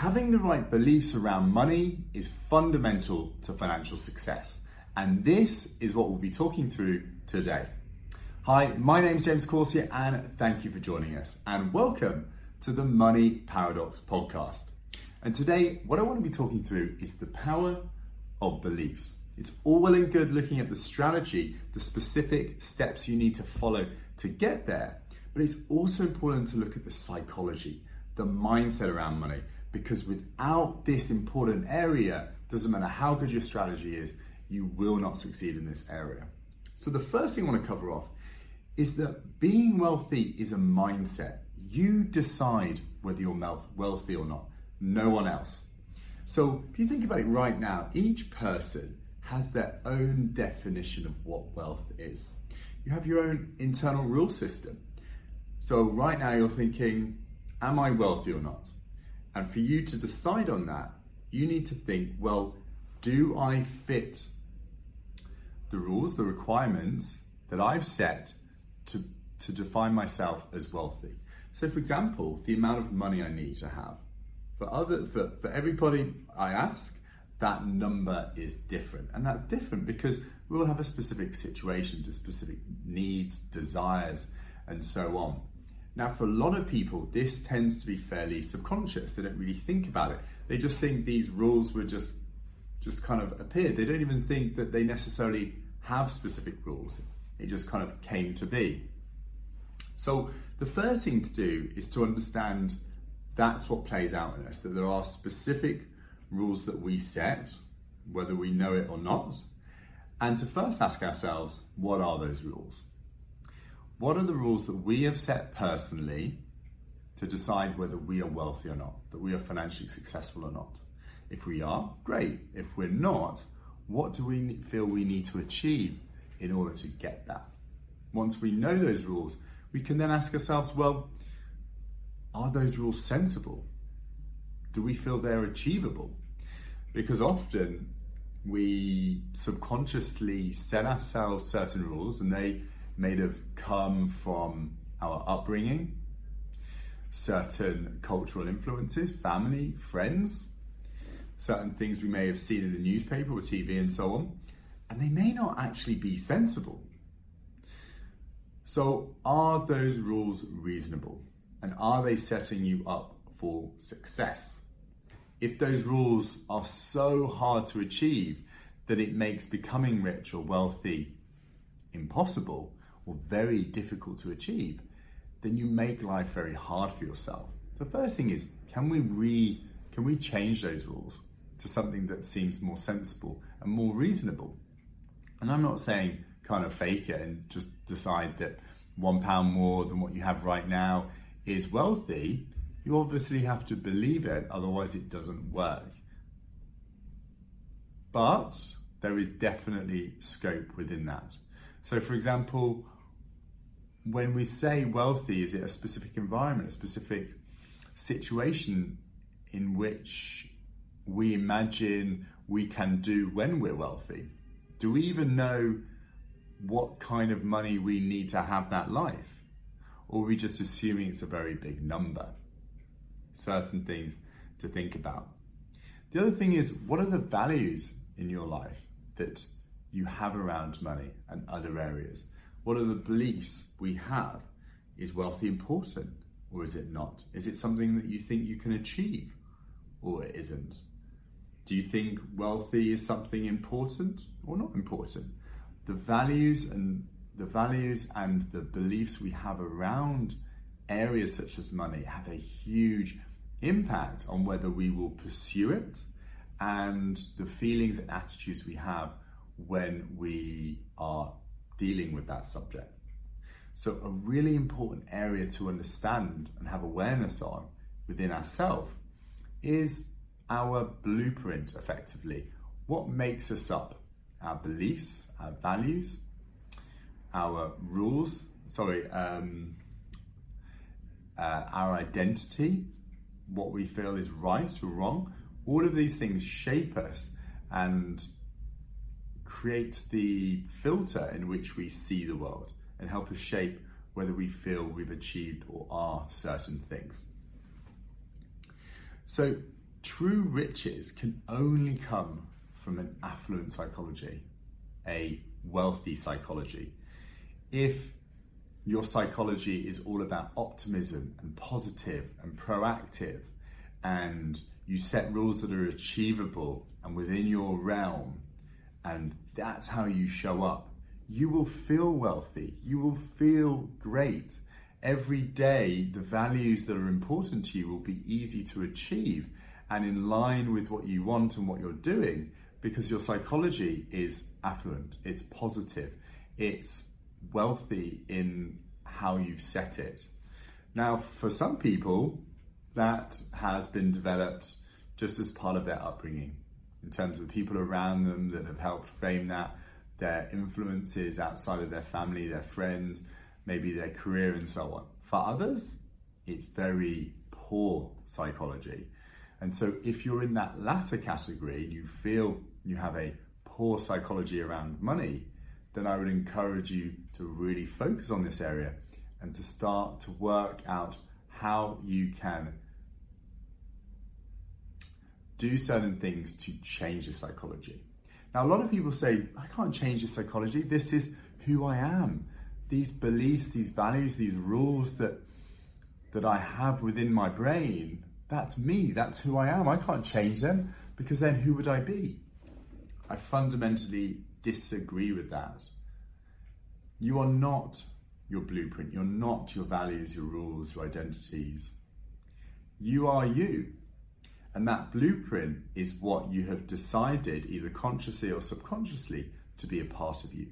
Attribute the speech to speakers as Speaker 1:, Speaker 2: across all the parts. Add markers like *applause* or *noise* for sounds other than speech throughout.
Speaker 1: Having the right beliefs around money is fundamental to financial success, and this is what we'll be talking through today. Hi, my name is James Corsier, and thank you for joining us, and welcome to the Money Paradox podcast. And today, what I want to be talking through is the power of beliefs. It's all well and good looking at the strategy, the specific steps you need to follow to get there, but it's also important to look at the psychology, the mindset around money, because without this important area, doesn't matter how good your strategy is, you will not succeed in this area. So, the first thing I want to cover off is that being wealthy is a mindset. You decide whether you're wealthy or not, no one else. So, if you think about it right now, each person has their own definition of what wealth is. You have your own internal rule system. So, right now, you're thinking, Am I wealthy or not? And for you to decide on that, you need to think, well, do I fit the rules, the requirements that I've set to, to define myself as wealthy? So, for example, the amount of money I need to have. For other for, for everybody I ask, that number is different. And that's different because we all have a specific situation, specific needs, desires, and so on. Now, for a lot of people, this tends to be fairly subconscious. They don't really think about it. They just think these rules were just just kind of appeared. They don't even think that they necessarily have specific rules. It just kind of came to be. So the first thing to do is to understand that's what plays out in us, that there are specific rules that we set, whether we know it or not, and to first ask ourselves, what are those rules? What are the rules that we have set personally to decide whether we are wealthy or not, that we are financially successful or not? If we are, great. If we're not, what do we feel we need to achieve in order to get that? Once we know those rules, we can then ask ourselves, well, are those rules sensible? Do we feel they're achievable? Because often we subconsciously set ourselves certain rules and they may have come from our upbringing, certain cultural influences, family, friends, certain things we may have seen in the newspaper or TV and so on, and they may not actually be sensible. So, are those rules reasonable? And are they setting you up for success? If those rules are so hard to achieve that it makes becoming rich or wealthy impossible, or very difficult to achieve, then you make life very hard for yourself. The first thing is, can we re can we change those rules to something that seems more sensible and more reasonable? And I'm not saying kind of fake it and just decide that one pound more than what you have right now is wealthy. You obviously have to believe it, otherwise it doesn't work. But there is definitely scope within that. So, for example, when we say wealthy, is it a specific environment, a specific situation in which we imagine we can do when we're wealthy? Do we even know what kind of money we need to have that life? Or are we just assuming it's a very big number? Certain things to think about. The other thing is, what are the values in your life that you have around money and other areas? What are the beliefs we have? Is wealthy important or is it not? Is it something that you think you can achieve or it isn't? Do you think wealthy is something important or not important? The values and the values and the beliefs we have around areas such as money have a huge impact on whether we will pursue it and the feelings and attitudes we have when we are dealing with that subject. So, a really important area to understand and have awareness on within ourselves is our blueprint effectively. What makes us up? Our beliefs, our values, our rules, sorry, um, uh, our identity, what we feel is right or wrong. All of these things shape us and create the filter in which we see the world and help us shape whether we feel we've achieved or are certain things. So, true riches can only come from an affluent psychology, a wealthy psychology. If your psychology is all about optimism and positive and proactive, and you set rules that are achievable and within your realm, and that's how you show up, you will feel wealthy, you will feel great. Every day, the values that are important to you will be easy to achieve and in line with what you want and what you're doing because your psychology is affluent, it's positive, it's wealthy in how you've set it. Now, for some people, that has been developed just as part of their upbringing in terms of the people around them that have helped frame that, their influences outside of their family, their friends, maybe their career, and so on. For others, it's very poor psychology. And so, if you're in that latter category, you feel you have a poor psychology around money, then I would encourage you to really focus on this area and to start to work out how you can do certain things to change the psychology. Now, a lot of people say, I can't change the psychology. This is who I am. These beliefs, these values, these rules that, that I have within my brain, that's me. That's who I am. I can't change them because then who would I be? I fundamentally disagree with that. You are not your blueprint. You're not your values, your rules, your identities. You are you. And that blueprint is what you have decided, either consciously or subconsciously, to be a part of you.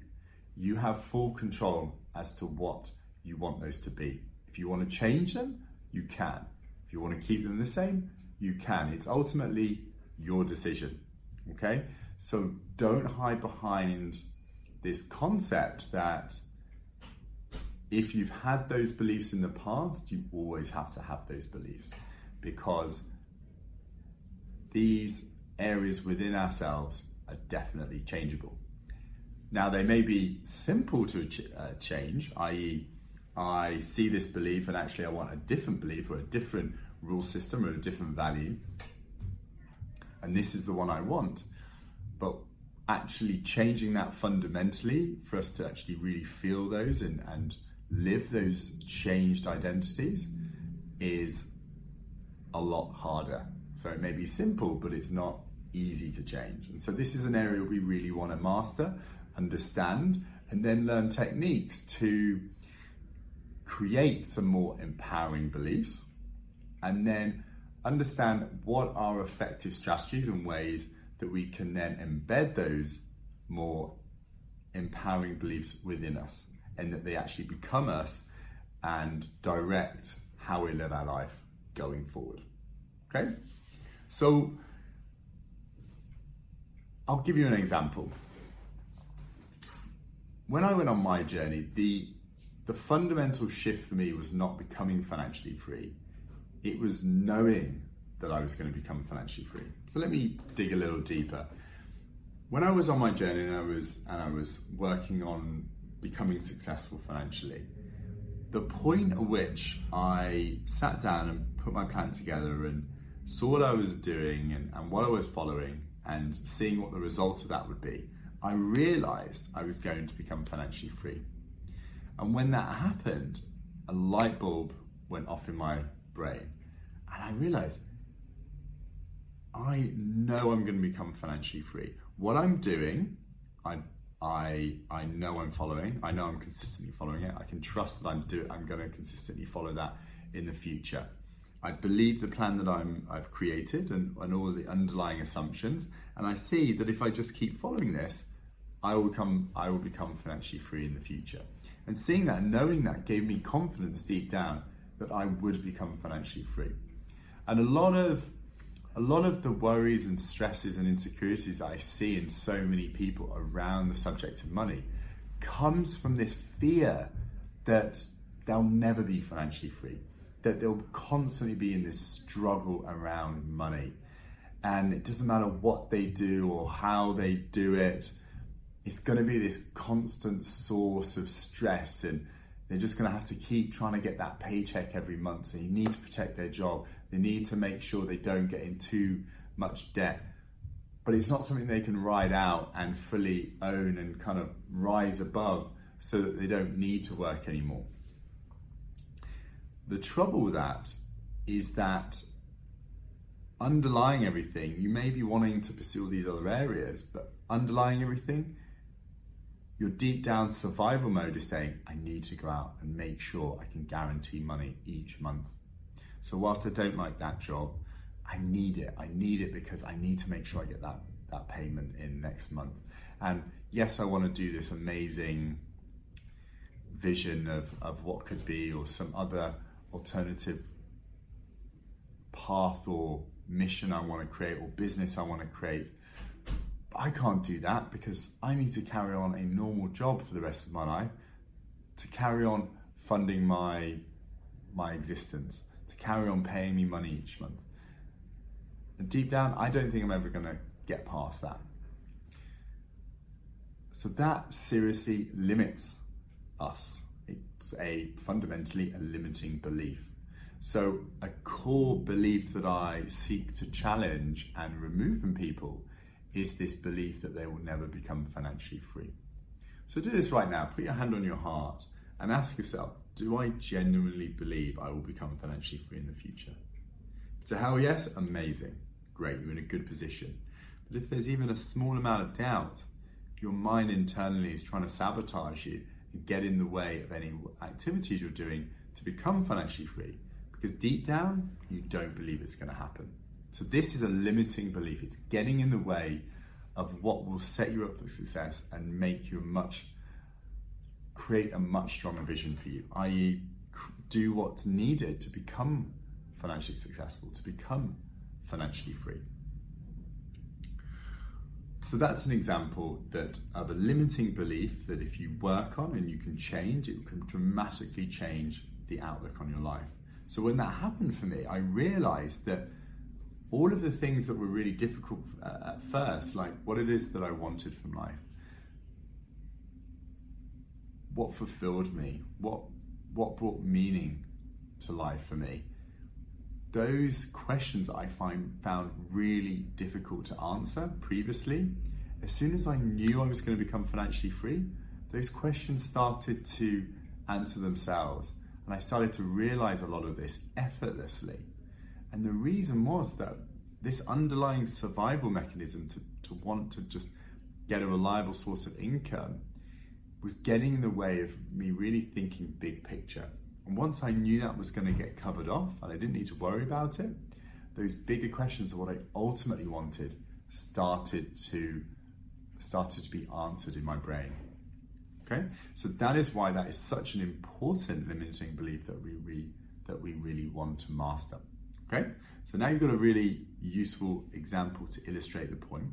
Speaker 1: You have full control as to what you want those to be. If you want to change them, you can. If you want to keep them the same, you can. It's ultimately your decision. Okay? So don't hide behind this concept that if you've had those beliefs in the past, you always have to have those beliefs because these areas within ourselves are definitely changeable. Now, they may be simple to uh, change, i.e., I see this belief and actually I want a different belief or a different rule system or a different value, and this is the one I want. But actually changing that fundamentally for us to actually really feel those and, and live those changed identities is a lot harder. So it may be simple, but it's not easy to change. And so this is an area we really want to master, understand, and then learn techniques to create some more empowering beliefs and then understand what are effective strategies and ways that we can then embed those more empowering beliefs within us and that they actually become us and direct how we live our life going forward. Okay? So, I'll give you an example. When I went on my journey, the the fundamental shift for me was not becoming financially free. It was knowing that I was going to become financially free. So let me dig a little deeper. When I was on my journey and I was and I was working on becoming successful financially, the point at which I sat down and put my plan together and saw what I was doing and, and what I was following and seeing what the result of that would be, I realized I was going to become financially free. And when that happened, a light bulb went off in my brain. And I realized I know I'm going to become financially free. What I'm doing, I I I know I'm following. I know I'm consistently following it. I can trust that I'm do I'm going to consistently follow that in the future. I believe the plan that I'm I've created and, and all the underlying assumptions, and I see that if I just keep following this, I will become I will become financially free in the future. And seeing that, knowing that, gave me confidence deep down that I would become financially free. And a lot of a lot of the worries and stresses and insecurities I see in so many people around the subject of money comes from this fear that they'll never be financially free, that they'll constantly be in this struggle around money. And it doesn't matter what they do or how they do it, it's going to be this constant source of stress and they're just going to have to keep trying to get that paycheck every month. So you need to protect their job. They need to make sure they don't get in too much debt. But it's not something they can ride out and fully own and kind of rise above so that they don't need to work anymore. The trouble with that is that underlying everything, you may be wanting to pursue these other areas, but underlying everything, your deep down survival mode is saying, I need to go out and make sure I can guarantee money each month. So, whilst I don't like that job, I need it. I need it because I need to make sure I get that, that payment in next month. And yes, I want to do this amazing vision of, of what could be or some other alternative path or mission I want to create or business I want to create. But I can't do that because I need to carry on a normal job for the rest of my life to carry on funding my my existence, to carry on paying me money each month. And deep down, I don't think I'm ever going to get past that. So that seriously limits us. It's a fundamentally a limiting belief. So, a core belief that I seek to challenge and remove from people is this belief that they will never become financially free. So, do this right now. Put your hand on your heart and ask yourself Do I genuinely believe I will become financially free in the future? A hell yes, amazing. Great, you're in a good position. But if there's even a small amount of doubt, your mind internally is trying to sabotage you get in the way of any activities you're doing to become financially free because deep down, you don't believe it's going to happen. So, this is a limiting belief. It's getting in the way of what will set you up for success and make you much, create a much stronger vision for you, i.e., do what's needed to become financially successful, to become financially free. So that's an example that of a limiting belief that if you work on and you can change, it can dramatically change the outlook on your life. So when that happened for me, I realized that all of the things that were really difficult uh, at first, like what it is that I wanted from life, what fulfilled me, what what brought meaning to life for me, those questions I find found really difficult to answer previously, as soon as I knew I was going to become financially free, those questions started to answer themselves. And I started to realize a lot of this effortlessly. And the reason was that this underlying survival mechanism to, to want to just get a reliable source of income was getting in the way of me really thinking big picture. And once I knew that was going to get covered off and I didn't need to worry about it, those bigger questions of what I ultimately wanted started to started to be answered in my brain. Okay, so that is why that is such an important limiting belief that we, we that we really want to master. Okay, so now you've got a really useful example to illustrate the point.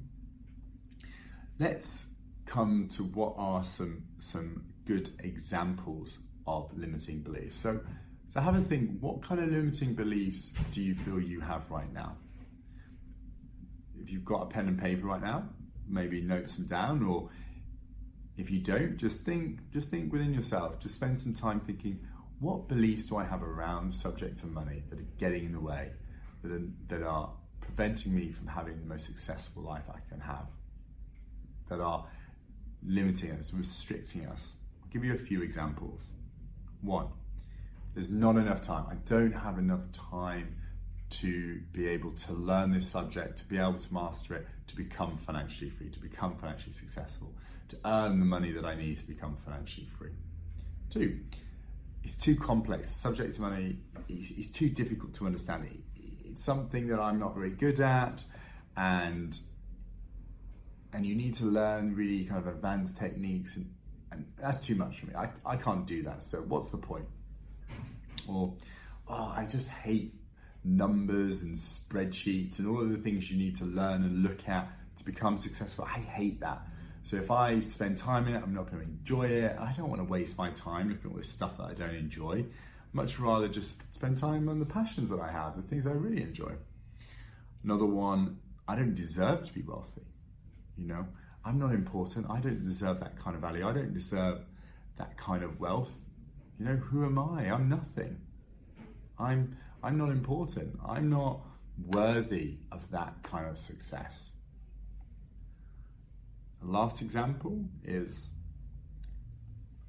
Speaker 1: Let's come to what are some some good examples of limiting beliefs. So, so have a think. What kind of limiting beliefs do you feel you have right now? If you've got a pen and paper right now, maybe note some down, or if you don't, just think, just think within yourself. Just spend some time thinking, what beliefs do I have around subjects to money that are getting in the way, that are, that are preventing me from having the most successful life I can have, that are limiting us, restricting us. I'll give you a few examples. One, there's not enough time. I don't have enough time to be able to learn this subject, to be able to master it, to become financially free, to become financially successful to earn the money that I need to become financially free. Two, it's too complex. Subject to money is, is too difficult to understand. It, it's something that I'm not very good at, and and you need to learn really kind of advanced techniques, and, and that's too much for me. I, I can't do that. So what's the point? Or oh, I just hate numbers and spreadsheets and all of the things you need to learn and look at to become successful. I hate that. So if I spend time in it, I'm not going to enjoy it. I don't want to waste my time looking at all this stuff that I don't enjoy. Much rather just spend time on the passions that I have, the things I really enjoy. Another one, I don't deserve to be wealthy. You know, I'm not important. I don't deserve that kind of value. I don't deserve that kind of wealth. You know, who am I? I'm nothing. I'm I'm not important. I'm not worthy of that kind of success. The last example is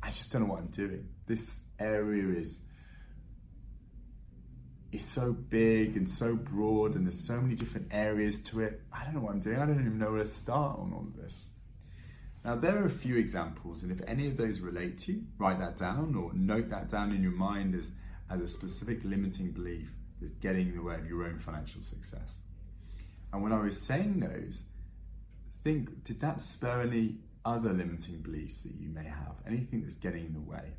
Speaker 1: I just don't know what I'm doing. This area is is so big and so broad and there's so many different areas to it. I don't know what I'm doing. I don't even know where to start on all of this. Now, there are a few examples, and if any of those relate to you, write that down or note that down in your mind as, as a specific limiting belief that's getting in the way of your own financial success. And when I was saying those, think did that spur any other limiting beliefs that you may have? Anything that's getting in the way?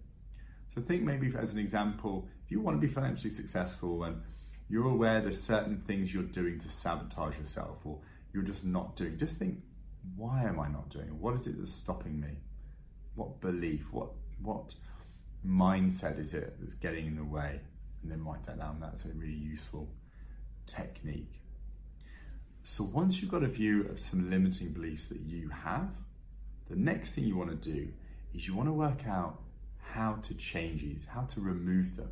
Speaker 1: So think maybe as an example, if you want to be financially successful and you're aware there's certain things you're doing to sabotage yourself or you're just not doing, just think, why am I not doing it? What is it that's stopping me? What belief, what what mindset is it that's getting in the way? And then write that down. That's a really useful technique. So once you've got a view of some limiting beliefs that you have, the next thing you want to do is you want to work out how to change these, how to remove them.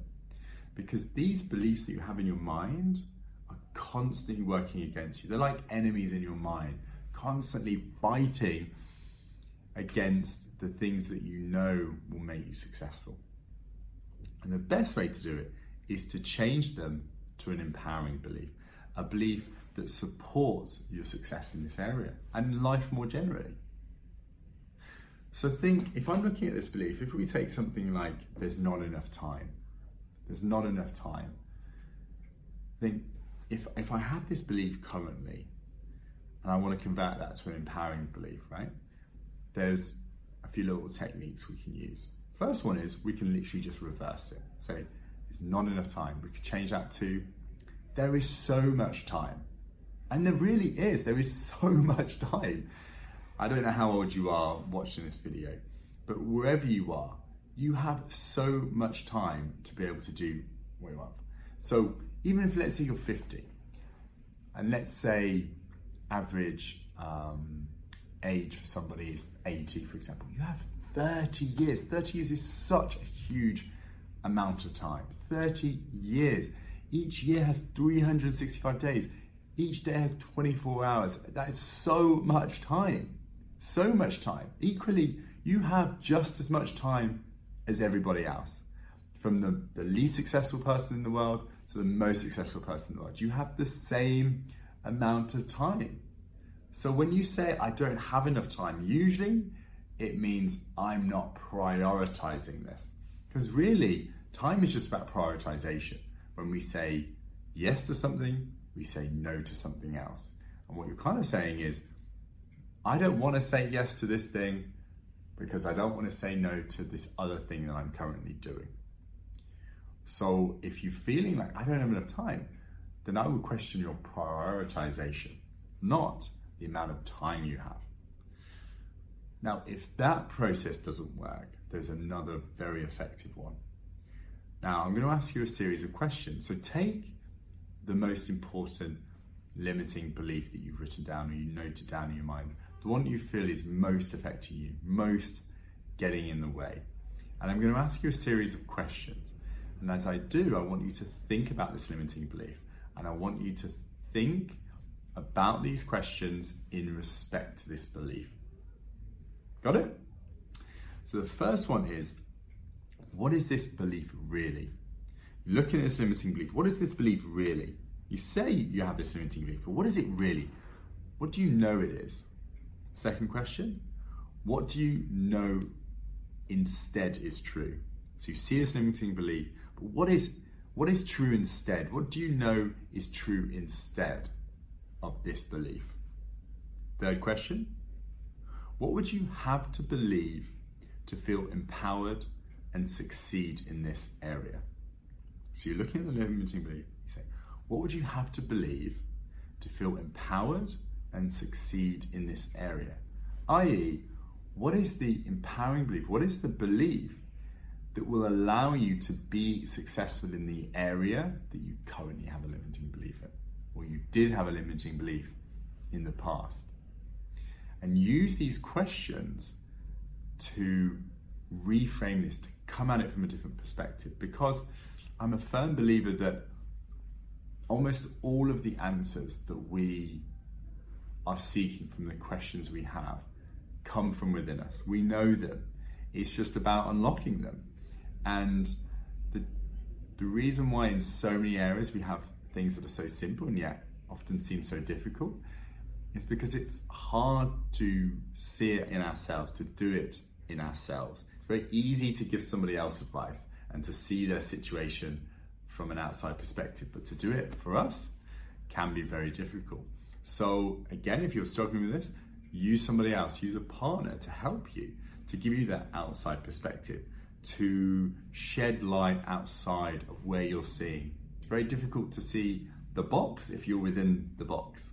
Speaker 1: Because these beliefs that you have in your mind are constantly working against you. They're like enemies in your mind, constantly fighting against the things that you know will make you successful. And the best way to do it is to change them to an empowering belief, a belief that supports your success in this area and life more generally. So think if I'm looking at this belief, if we take something like there's not enough time, there's not enough time. Think if if I have this belief currently and I want to convert that to an empowering belief, right? There's a few little techniques we can use. First one is we can literally just reverse it. Say it's not enough time. We could change that to there is so much time. And there really is. There is so *laughs* much time. I don't know how old you are watching this video, but wherever you are, you have so much time to be able to do what you want. So even if let's say you're 50, and let's say average um, age for somebody is 80, for example, you have 30 years. 30 years is such a huge amount of time. 30 years. Each year has 365 days. Each day has 24 hours. That is so much time so much time. Equally, you have just as much time as everybody else. From the, the least successful person in the world to the most successful person in the world. You have the same amount of time. So when you say, I don't have enough time, usually it means I'm not prioritizing this. Because really, time is just about prioritization. When we say yes to something, we say no to something else. And what you're kind of saying is, I don't want to say yes to this thing because I don't want to say no to this other thing that I'm currently doing. So if you're feeling like I don't have enough time, then I would question your prioritization, not the amount of time you have. Now, if that process doesn't work, there's another very effective one. Now, I'm going to ask you a series of questions. So take the most important limiting belief that you've written down or you noted down in your mind the one you feel is most affecting you, most getting in the way. And I'm going to ask you a series of questions. And as I do, I want you to think about this limiting belief. And I want you to think about these questions in respect to this belief. Got it? So the first one is what is this belief really? Looking at this limiting belief, what is this belief really? You say you have this limiting belief, but what is it really? What do you know it is? Second question, what do you know instead is true? So you see this limiting belief, but what is what is true instead? What do you know is true instead of this belief? Third question, what would you have to believe to feel empowered and succeed in this area? So you're looking at the limiting belief, you say, what would you have to believe to feel empowered and succeed in this area? I.e., what is the empowering belief? What is the belief that will allow you to be successful in the area that you currently have a limiting belief in, or you did have a limiting belief in the past? And use these questions to reframe this, to come at it from a different perspective, because I'm a firm believer that almost all of the answers that we are seeking from the questions we have come from within us. We know them. It's just about unlocking them. And the, the reason why, in so many areas, we have things that are so simple and yet often seem so difficult is because it's hard to see it in ourselves, to do it in ourselves. It's very easy to give somebody else advice and to see their situation from an outside perspective, but to do it for us can be very difficult. So, again, if you're struggling with this, use somebody else, use a partner to help you, to give you that outside perspective, to shed light outside of where you're seeing. It's very difficult to see the box if you're within the box.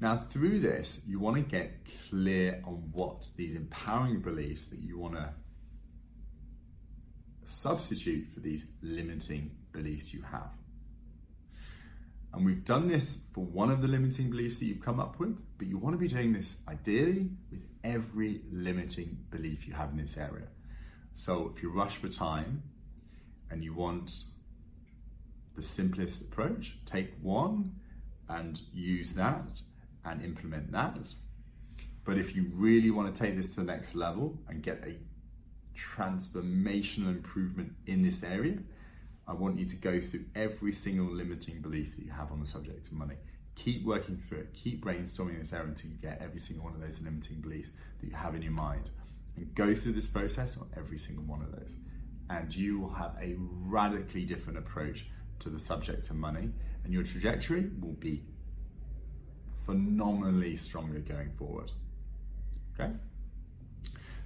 Speaker 1: Now, through this, you want to get clear on what these empowering beliefs that you want to substitute for these limiting beliefs you have. And we've done this for one of the limiting beliefs that you've come up with, but you want to be doing this ideally with every limiting belief you have in this area. So if you rush for time and you want the simplest approach, take one and use that and implement that. But if you really want to take this to the next level and get a transformational improvement in this area, I want you to go through every single limiting belief that you have on the subject of money. Keep working through it, keep brainstorming this area until you get every single one of those limiting beliefs that you have in your mind. And go through this process on every single one of those. And you will have a radically different approach to the subject of money, and your trajectory will be phenomenally stronger going forward. Okay?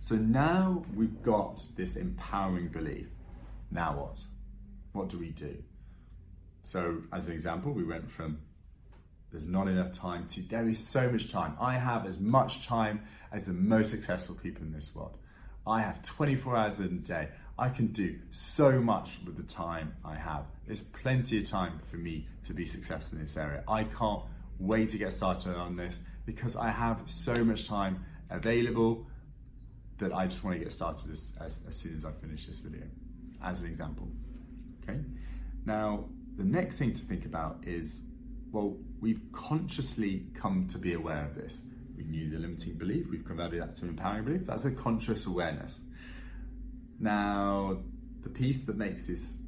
Speaker 1: So now we've got this empowering belief. Now what? What do we do? So, as an example, we went from there's not enough time to there is so much time. I have as much time as the most successful people in this world. I have 24 hours in a day. I can do so much with the time I have. There's plenty of time for me to be successful in this area. I can't wait to get started on this because I have so much time available that I just want to get started as, as, as soon as I finish this video, as an example. Okay. Now, the next thing to think about is, well, we've consciously come to be aware of this. We knew the limiting belief, we've converted that to empowering belief. That's a conscious awareness. Now, the piece that makes this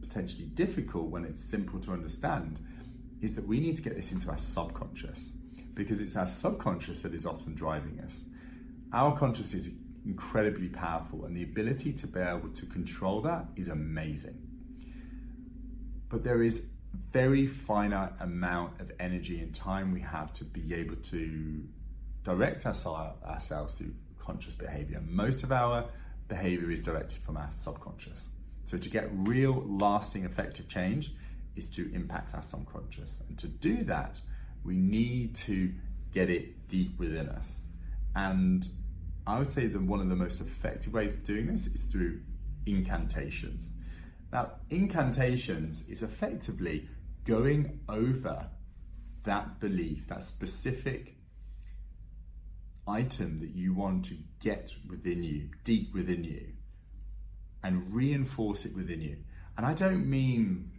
Speaker 1: potentially difficult when it's simple to understand is that we need to get this into our subconscious because it's our subconscious that is often driving us. Our conscious is incredibly powerful, and the ability to be able to control that is amazing. But there is very finite amount of energy and time we have to be able to direct ourselves through conscious behavior. Most of our behavior is directed from our subconscious. So to get real, lasting, effective change is to impact our subconscious. And to do that, we need to get it deep within us. And I would say that one of the most effective ways of doing this is through incantations. Now, incantations is effectively going over that belief, that specific item that you want to get within you, deep within you, and reinforce it within you. And I don't mean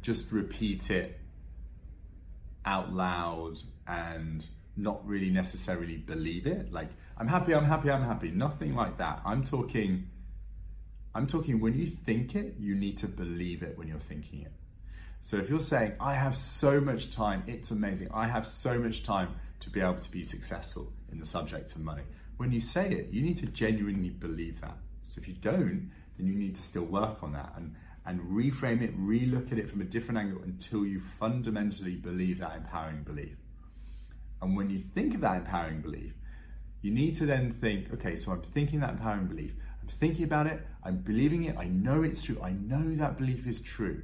Speaker 1: just repeat it out loud and not really necessarily believe it. Like, I'm happy, I'm happy, I'm happy. Nothing like that. I'm talking, I'm talking when you think it, you need to believe it when you're thinking it. So if you're saying, I have so much time, it's amazing. I have so much time to be able to be successful in the subject of money. When you say it, you need to genuinely believe that. So if you don't, then you need to still work on that and, and reframe it, relook at it from a different angle until you fundamentally believe that empowering belief. And when you think of that empowering belief, you need to then think, okay, so I'm thinking that empowering belief. I'm thinking about it, I'm believing it, I know it's true, I know that belief is true.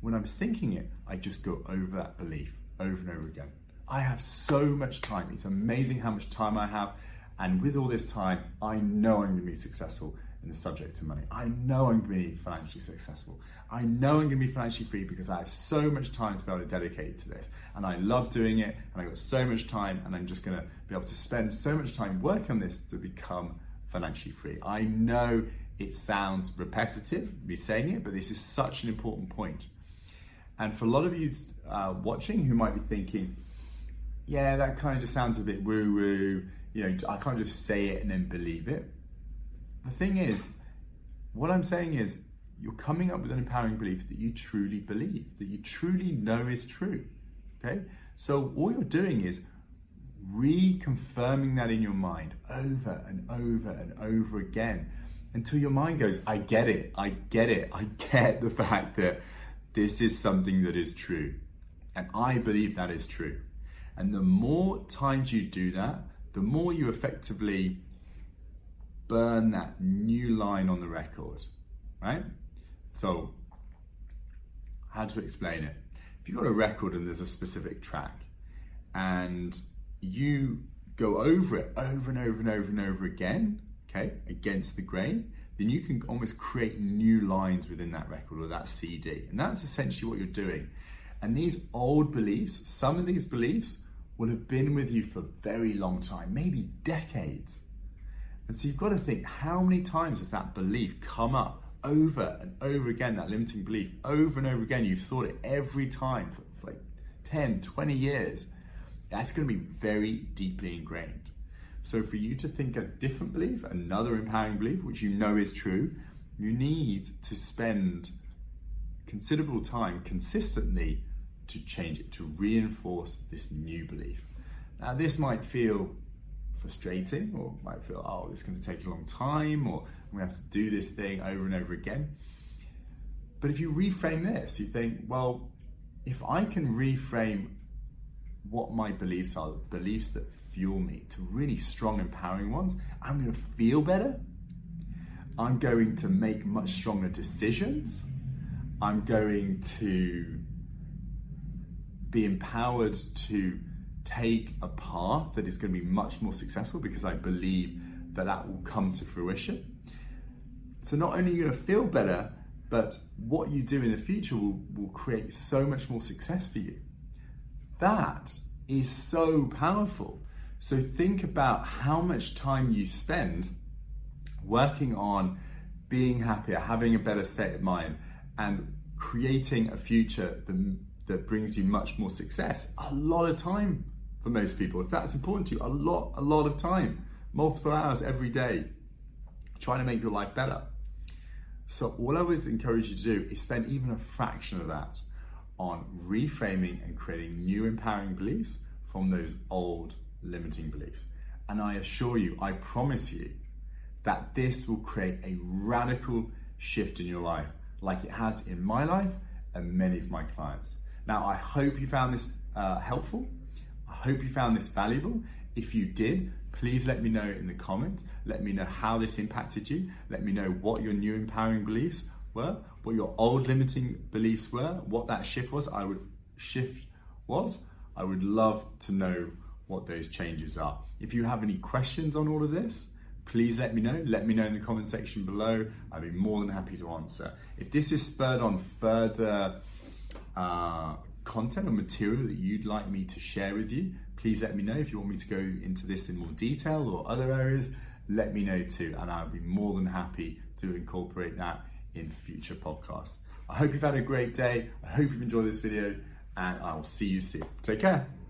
Speaker 1: When I'm thinking it, I just go over that belief over and over again. I have so much time. It's amazing how much time I have. And with all this time, I know I'm going to be successul in the subject of money. I know I'm going to be financially successful. I know I'm going to be financially free because I have so much time to be able to dedicate to this. And I love doing it, and I've got so much time, and I'm just going to be able to spend so much time working on this to become financially free. I know it sounds repetitive, me saying it, but this is such an important point. And for a lot of you uh, watching who might be thinking, yeah, that kind of just sounds a bit woo woo, you know, I can't just say it and then believe it. The thing is, what I'm saying is, you're coming up with an empowering belief that you truly believe, that you truly know is true. Okay? So all you're doing is reconfirming that in your mind over and over and over again until your mind goes, I get it, I get it, I get the fact that this is something that is true. And I believe that is true. And the more times you do that, the more you effectively burn that new line on the record, right? So, how to explain it? If you've got a record and there's a specific track, and you go over it over and over and over and over again, okay, against the grain, then you can almost create new lines within that record or that CD. And that's essentially what you're doing. And these old beliefs, some of these beliefs will have been with you for a very long time, maybe decades. And so you've got to think how many times has that belief come up over and over again, that limiting belief, over and over again? You've thought it every time for, for like 10, 20 years. That's going to be very deeply ingrained. So for you to think a different belief, another empowering belief, which you know is true, you need to spend considerable time consistently to change it, to reinforce this new belief. Now, this might feel frustrating or might feel, oh, this is going to take a long time or to have to do this thing over and over again. But if you reframe this, you think, well, if I can reframe what my beliefs are, beliefs that fuel me to really strong, empowering ones, I'm going to feel better. I'm going to make much stronger decisions. I'm going to be empowered to take a path that is going to be much more successful because I believe that that will come to fruition. So not only are you going to feel better, but what you do in the future will, will create so much more success for you. That is so powerful. So think about how much time you spend working on being happier, having a better state of mind, and creating a future that, that brings you much more success. A lot of time for most people. If that's important to you, a lot, a lot of time, multiple hours every day, trying to make your life better. So all I would encourage you to do is spend even a fraction of that on reframing and creating new empowering beliefs from those old limiting beliefs. And I assure you, I promise you, that this will create a radical shift in your life, like it has in my life and many of my clients. Now, I hope you found this uh, helpful. I hope you found this valuable. If you did, please let me know in the comments. Let me know how this impacted you. Let me know what your new empowering beliefs were, what your old limiting beliefs were, what that shift was. I would shift was. I would love to know what those changes are. If you have any questions on all of this, please let me know. Let me know in the comment section below. I'd be more than happy to answer. If this is spurred on further uh, content or material that you'd like me to share with you, please let me know. If you want me to go into this in more detail or other areas, let me know too. And I'll be more than happy to incorporate that in future podcasts. I hope you've had a great day. I hope you've enjoyed this video and I will see you soon. Take care.